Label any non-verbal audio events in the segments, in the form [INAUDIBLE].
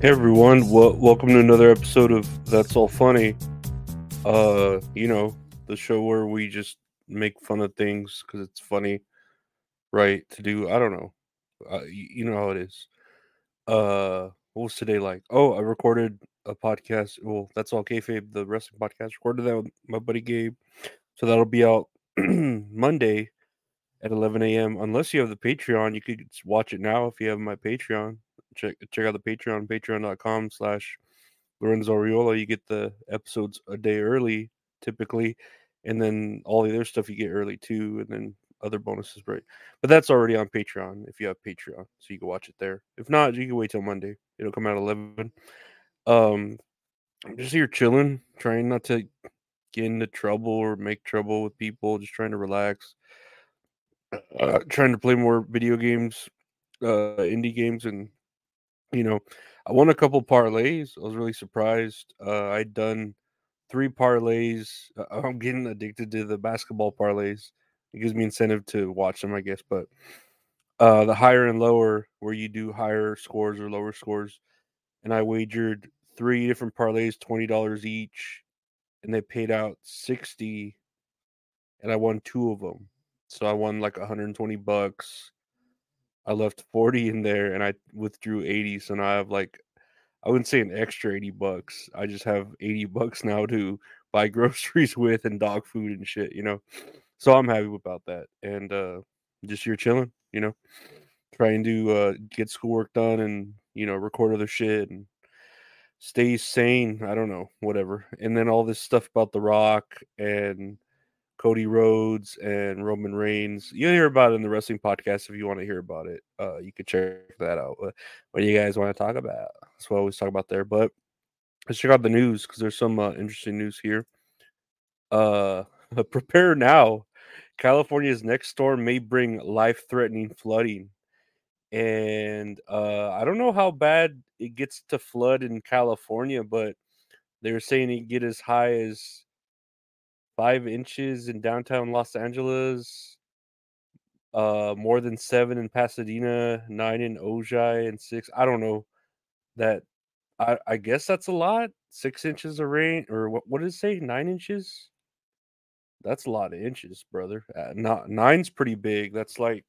Hey everyone, well, welcome to another episode of That's All Funny. Uh, you know, the show where we just make fun of things because it's funny, right? To do, I don't know. Uh, you, you know how it is. Uh, what was today like? Oh, I recorded a podcast. Well, that's all kayfabe, the wrestling podcast. Recorded that with my buddy Gabe, so that'll be out [CLEARS THROAT] Monday at 11 a.m. Unless you have the Patreon, you could watch it now if you have my Patreon check check out the Patreon, patreon.com slash Lorenzo Ariola. You get the episodes a day early typically, and then all the other stuff you get early too, and then other bonuses, right? But that's already on Patreon if you have Patreon, so you can watch it there. If not, you can wait till Monday. It'll come out eleven. Um, I'm just here chilling, trying not to get into trouble or make trouble with people. Just trying to relax. Uh, trying to play more video games, uh, indie games, and you know, I won a couple parlays. I was really surprised. Uh, I'd done three parlays. Uh, [LAUGHS] I'm getting addicted to the basketball parlays. It gives me incentive to watch them, I guess. But uh, the higher and lower, where you do higher scores or lower scores, and I wagered three different parlays, twenty dollars each, and they paid out sixty, and I won two of them. So I won like 120 bucks I left 40 in there and I withdrew 80. So now I have like, I wouldn't say an extra 80 bucks. I just have 80 bucks now to buy [LAUGHS] groceries with and dog food and shit, you know? So I'm happy about that. And uh just you're chilling, you know, trying to uh get schoolwork done and, you know, record other shit and stay sane. I don't know, whatever. And then all this stuff about The Rock and Cody Rhodes and Roman Reigns. You'll hear about it in the wrestling podcast if you want to hear about it. Uh, you can check that out. What do you guys want to talk about? That's what I always talk about there. But let's check out the news because there's some uh, interesting news here. Uh, [LAUGHS] prepare now. California's next storm may bring life-threatening flooding, and uh, I don't know how bad it gets to flood in California, but they're saying it get as high as five inches in downtown Los Angeles, uh, more than seven in Pasadena, nine in Ojai, and six. I don't know that. I, I guess that's a lot. Six inches of rain, or what? What did it say? Nine inches. That's a lot of inches, brother. Uh, not nine's pretty big. That's like,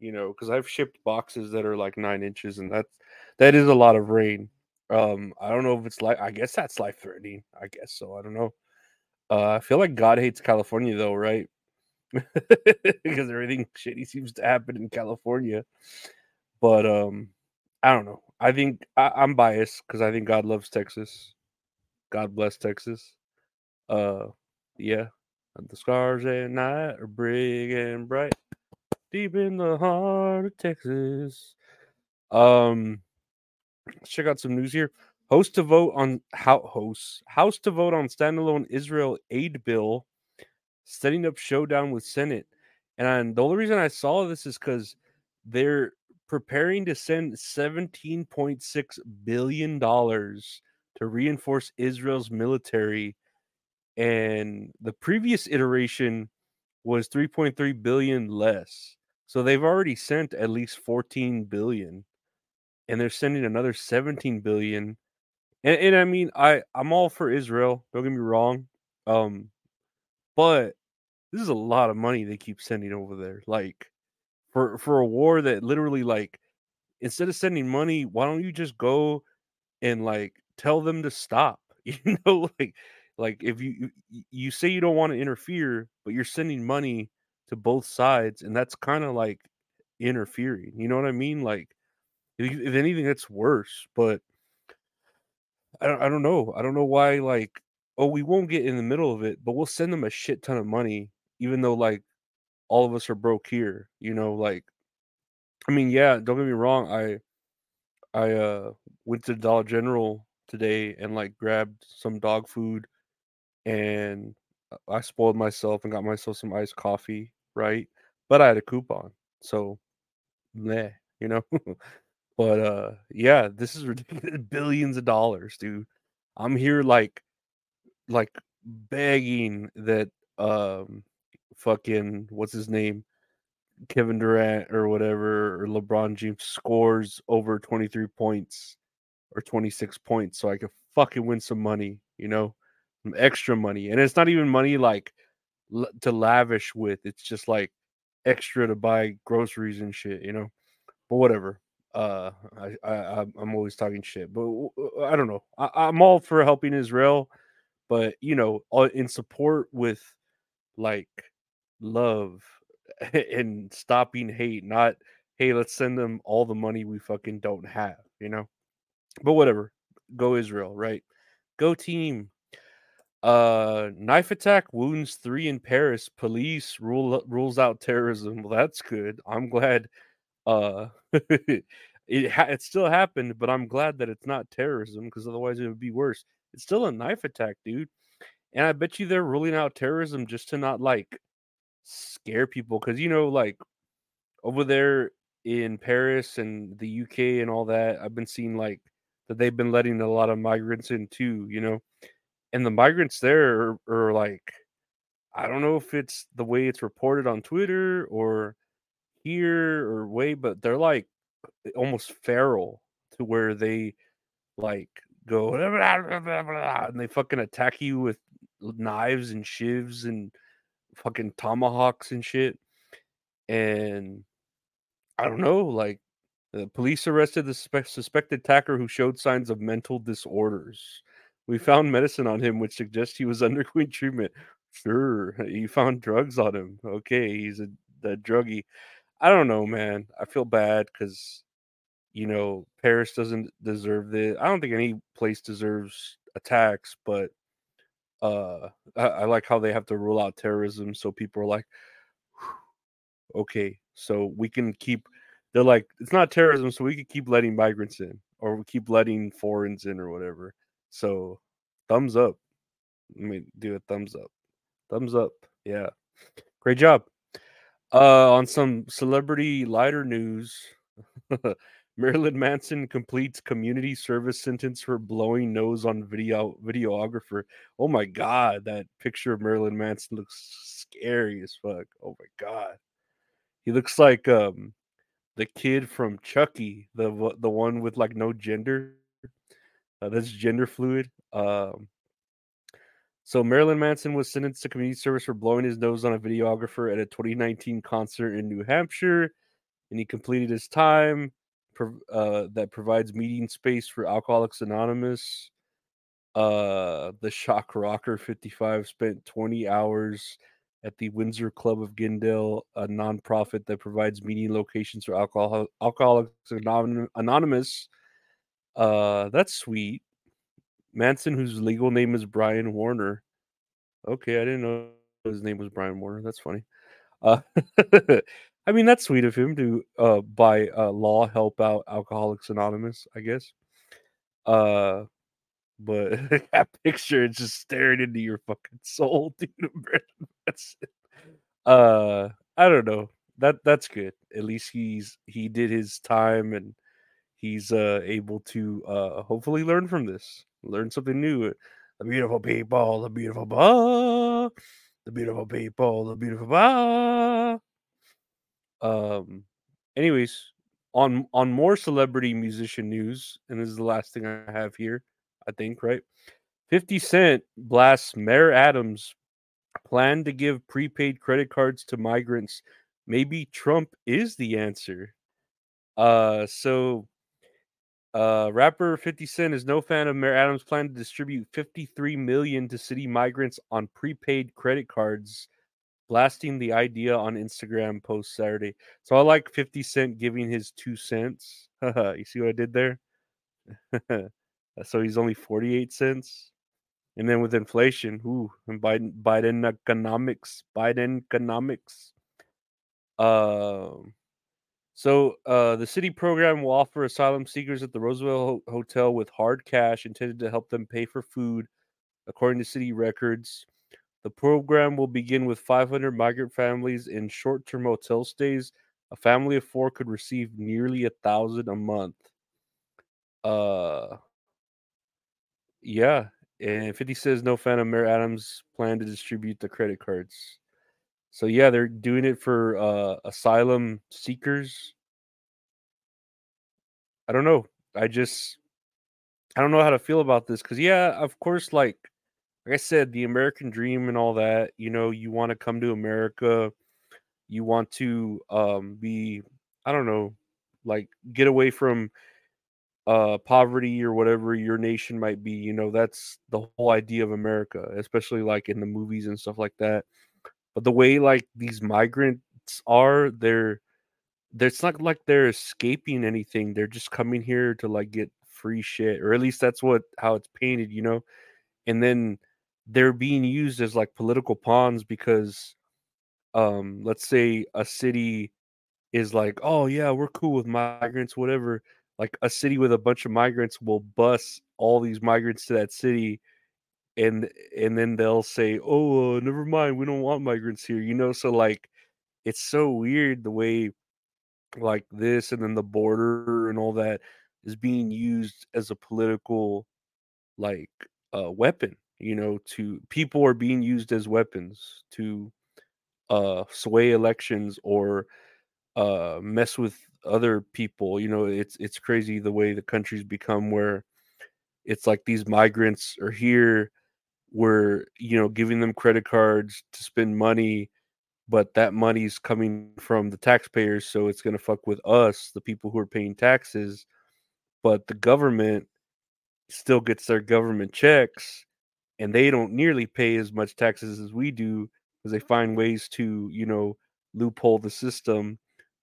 you know, because I've shipped boxes that are like nine inches, and that's that is a lot of rain. Um, I don't know if it's like. I guess that's life threatening. I guess so. I don't know. Uh, I feel like God hates California though, right? [LAUGHS] because everything shitty seems to happen in California. But um, I don't know. I think I, I'm biased because I think God loves Texas. God bless Texas. Uh, yeah. The scars at night are big and bright, deep in the heart of Texas. Um, let's check out some news here. Host to vote on how hosts House to vote on standalone Israel aid bill, setting up showdown with Senate. And the only reason I saw this is because they're preparing to send $17.6 billion to reinforce Israel's military. And the previous iteration was 3.3 billion less. So they've already sent at least 14 billion. And they're sending another 17 billion and, and I mean, I I'm all for Israel. Don't get me wrong. Um, but this is a lot of money they keep sending over there. Like for for a war that literally like instead of sending money, why don't you just go and like tell them to stop? [LAUGHS] You know, like like if you you say you don't want to interfere, but you're sending money to both sides, and that's kind of like interfering. You know what I mean? Like if, if anything, that's worse. But I don't, I don't know. I don't know why. Like, oh, we won't get in the middle of it, but we'll send them a shit ton of money, even though like all of us are broke here. You know, like, I mean, yeah. Don't get me wrong. I I uh went to Dollar General today and like grabbed some dog food, and uh, I spoiled myself and got myself some iced coffee, right? But I had a coupon, so meh, you know. [LAUGHS] But uh yeah, this is ridiculous. [LAUGHS] Billions of dollars, dude. I'm here like like begging that um fucking what's his name? Kevin Durant or whatever or LeBron James scores over 23 points or 26 points so I could fucking win some money, you know? Some extra money. And it's not even money like l- to lavish with. It's just like extra to buy groceries and shit, you know? But whatever uh I, I i'm always talking shit but i don't know I, i'm all for helping israel but you know in support with like love [LAUGHS] and stopping hate not hey let's send them all the money we fucking don't have you know? But whatever go israel right? Go team uh knife attack wounds three in paris police rule rules out terrorism well that's good i'm glad uh [LAUGHS] it ha- it still happened, but I'm glad that it's not terrorism because otherwise it would be worse. It's still a knife attack, dude. And I bet you they're ruling out terrorism just to not like scare people because you know, like over there in Paris and the UK and all that, I've been seeing like that they've been letting a lot of migrants in too, you know. And the migrants there are, are like, I don't know if it's the way it's reported on Twitter or here or way, but they're like almost feral to where they like go and they fucking attack you with knives and shivs and fucking tomahawks and shit. And I don't know, like the police arrested the suspected attacker who showed signs of mental disorders. We found medicine on him, which suggests he was [LAUGHS] undergoing treatment. Sure, you found drugs on him. Okay, he's a, a druggie. I don't know, man. I feel bad because you know Paris doesn't deserve this. I don't think any place deserves attacks, but uh, I, I like how they have to rule out terrorism, so people are like, okay, so we can keep. They're like, it's not terrorism, so we can keep letting migrants in, or we keep letting foreigners in, or whatever. So, thumbs up. Let me do a thumbs up. Thumbs up. Yeah, great job. Uh, on some celebrity lighter news, [LAUGHS] Marilyn Manson completes community service sentence for blowing nose on video videographer. Oh my god, that picture of Marilyn Manson looks scary as fuck. Oh my god. He looks like um the kid from Chucky, the the one with like no gender. Uh, that's gender fluid. Um so Marilyn Manson was sentenced to community service for blowing his nose on a videographer at a 2019 concert in New Hampshire, and he completed his time uh, that provides meeting space for Alcoholics Anonymous. Uh, the Shock Rocker 55 spent 20 hours at the Windsor Club of Glendale, a nonprofit that provides meeting locations for alcohol Alcoholics Anonymous. Uh, that's sweet. Manson, whose legal name is Brian Warner. Okay, I didn't know his name was Brian Warner. That's funny. Uh, [LAUGHS] I mean, that's sweet of him to uh, by uh, law help out Alcoholics Anonymous, I guess. Uh, but [LAUGHS] that picture is just staring into your fucking soul, [LAUGHS] dude. that's it. Uh, I don't know. That that's good. At least he's he did his time and he's uh able to uh hopefully learn from this learn something new. The beautiful people, the beautiful ba, the beautiful people, the beautiful ba. Um. Anyways, on on more celebrity musician news, and this is the last thing I have here. I think right. Fifty Cent blasts Mayor Adams plan to give prepaid credit cards to migrants. Maybe Trump is the answer. Uh, so uh, rapper 50 Cent is no fan of Mayor Adams' plan to distribute 53 million to city migrants on prepaid credit cards, blasting the idea on Instagram post Saturday. So I like 50 Cent giving his two cents. [LAUGHS] you see what I did there? [LAUGHS] So he's only 48 cents. And then with inflation, ooh, and Biden Biden economics, Biden economics. Um so uh, the city program will offer asylum seekers at the Roosevelt Ho- Hotel with hard cash intended to help them pay for food, according to city records. The program will begin with 500 migrant families in short-term hotel stays. A family of four could receive nearly a thousand a month. Uh, yeah, and 50 says no fan of Mayor Adams' plan to distribute the credit cards. So yeah, they're doing it for uh, asylum seekers. I don't know. I just I don't know how to feel about this because yeah, of course, like like I said, the American dream and all that. You know, you want to come to America, you want to um, be I don't know, like get away from uh poverty or whatever your nation might be you know that's the whole idea of america especially like in the movies and stuff like that but the way like these migrants are they're it's not like they're escaping anything they're just coming here to like get free shit or at least that's what how it's painted you know? And then they're being used as like political pawns because um let's say a city is like oh yeah we're cool with migrants whatever like a city with a bunch of migrants will bus all these migrants to that city and and then they'll say oh uh, never mind we don't want migrants here you know so like it's so weird the way like this and then the border and all that is being used as a political like uh weapon you know to people are being used as weapons to uh sway elections or uh mess with other people you know it's it's crazy the way the country's become where it's like these migrants are here we're you know giving them credit cards to spend money but that money's coming from the taxpayers so it's going to fuck with us the people who are paying taxes but the government still gets their government checks and they don't nearly pay as much taxes as we do because they find ways to you know loophole the system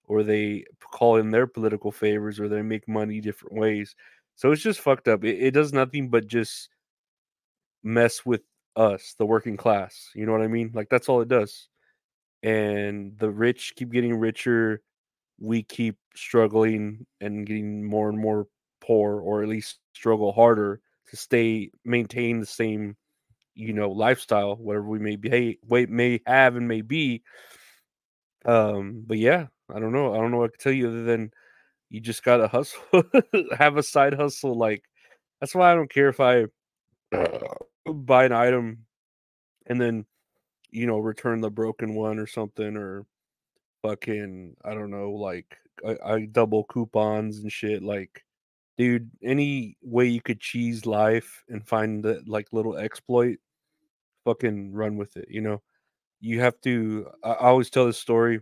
or they call in their political favors or they make money different ways. So it's just fucked up. It, it does nothing but just mess with us, the working class. You know what I mean? Like that's all it does. And the rich keep getting richer. We keep struggling and getting more and more poor, or at least struggle harder to stay maintain the same, you know, lifestyle, whatever we may be may have and may be. Um, but yeah, I don't know. I don't know what to tell you other than you just gotta hustle, [LAUGHS] have a side hustle. Like that's why I don't care if I buy an item and then you know return the broken one or something or fucking I don't know like I, I double coupons and shit. Like, dude, any way you could cheese life and find that like little exploit, fucking run with it. You know, you have to. I, I always tell this story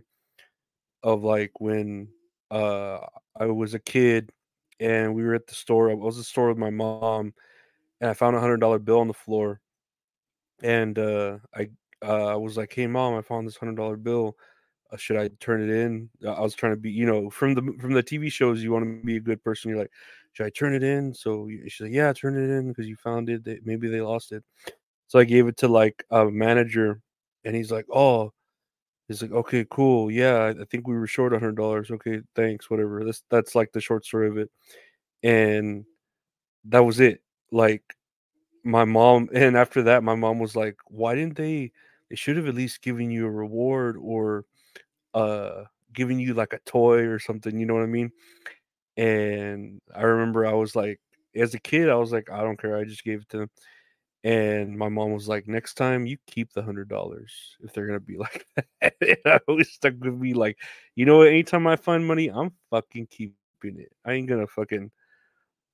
of like when uh I was a kid and we were at the store. I was at the store with my mom and I found a hundred dollar bill on the floor. And uh I uh I was like, Hey mom, I found this hundred dollar bill. Uh, should I turn it in? I was trying to be, you know, from the from the TV shows, you want to be a good person. You're like, should I turn it in? So she's like, yeah, turn it in because you found it. They, maybe they lost it. So I gave it to like a manager, and he's like, oh, He's like, okay, cool. Yeah, I think we were short hundred dollars. Okay, thanks, whatever. That's that's like the short story of it. And that was it. Like my mom and after that my mom was like, why didn't they they should have at least given you a reward or uh giving you like a toy or something, you know what I mean? And I remember I was like as a kid, I was like, I don't care. I just gave it to them. And my mom was like, next time you keep the hundred dollars if they're gonna be [LAUGHS] like that. and I always stuck with me like, you know anytime I find money, I'm fucking keeping it. I ain't gonna fucking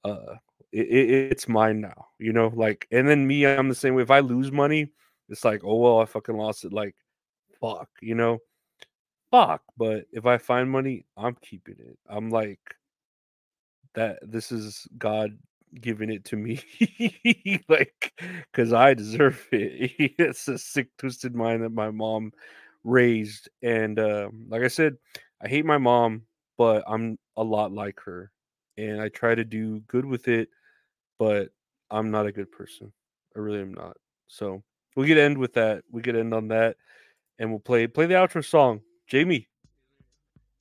uh it, it, it's mine now, you know, like and then me, I'm the same way. If I lose money, it's like, oh well, I fucking lost it. Like, fuck, you know, fuck. But if I find money, I'm keeping it. I'm like that this is God giving it to me [LAUGHS] like because i deserve [LAUGHS] it it's a sick twisted mind that my mom raised and uh, like i said i hate my mom but i'm a lot like her and i try to do good with it but I'm not a good person. I really am not. So we could end with that. We could end on that, and we'll play play the outro song. Jamie.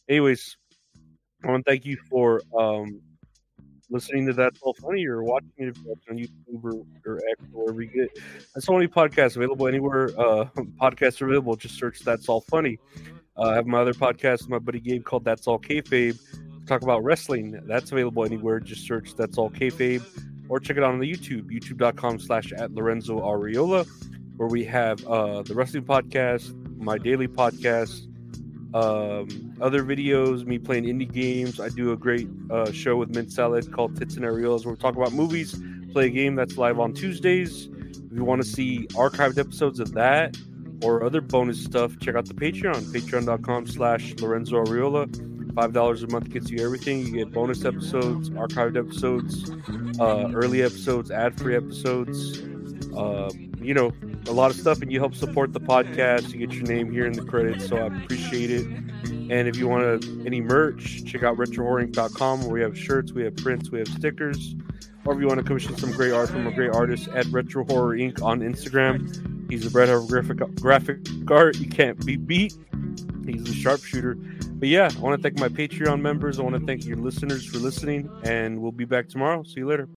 Anyways, I want to thank you for um, listening to That's All Funny or watching it on YouTube or, or X or wherever you get. That's All Funny podcast available anywhere uh, [LAUGHS] podcasts are available. Just search That's All Funny. Uh, I have my other podcast with my buddy Gabe called That's All Kayfabe. Talk about wrestling. That's available anywhere. Just search That's All Kayfabe or check it out on the YouTube, youtube.com slash at Lorenzo Ariola, where we have uh, the wrestling podcast, my daily podcast, um, other videos, me playing indie games. I do a great uh, show with Mint Salad called Tits and Areolas where we talk about movies, play a game that's live on Tuesdays. If you want to see archived episodes of that or other bonus stuff, check out the Patreon, patreon.com slash Lorenzo Ariola. Five dollars a month gets you everything. You get bonus episodes, archived episodes, uh, early episodes, ad-free episodes. Uh, you know, a lot of stuff, and you help support the podcast. You get your name here in the credits, so I appreciate it. And if you want to, any merch, check out retrohorror.com where we have shirts, we have prints, we have stickers. Or if you want to commission some great art from a great artist at Retro Horror Inc. on Instagram. He's a bread of graphic, graphic art. You can't be beat. He's a sharpshooter. But yeah, I want to thank my Patreon members. I want to thank your listeners for listening, and we'll be back tomorrow. See you later.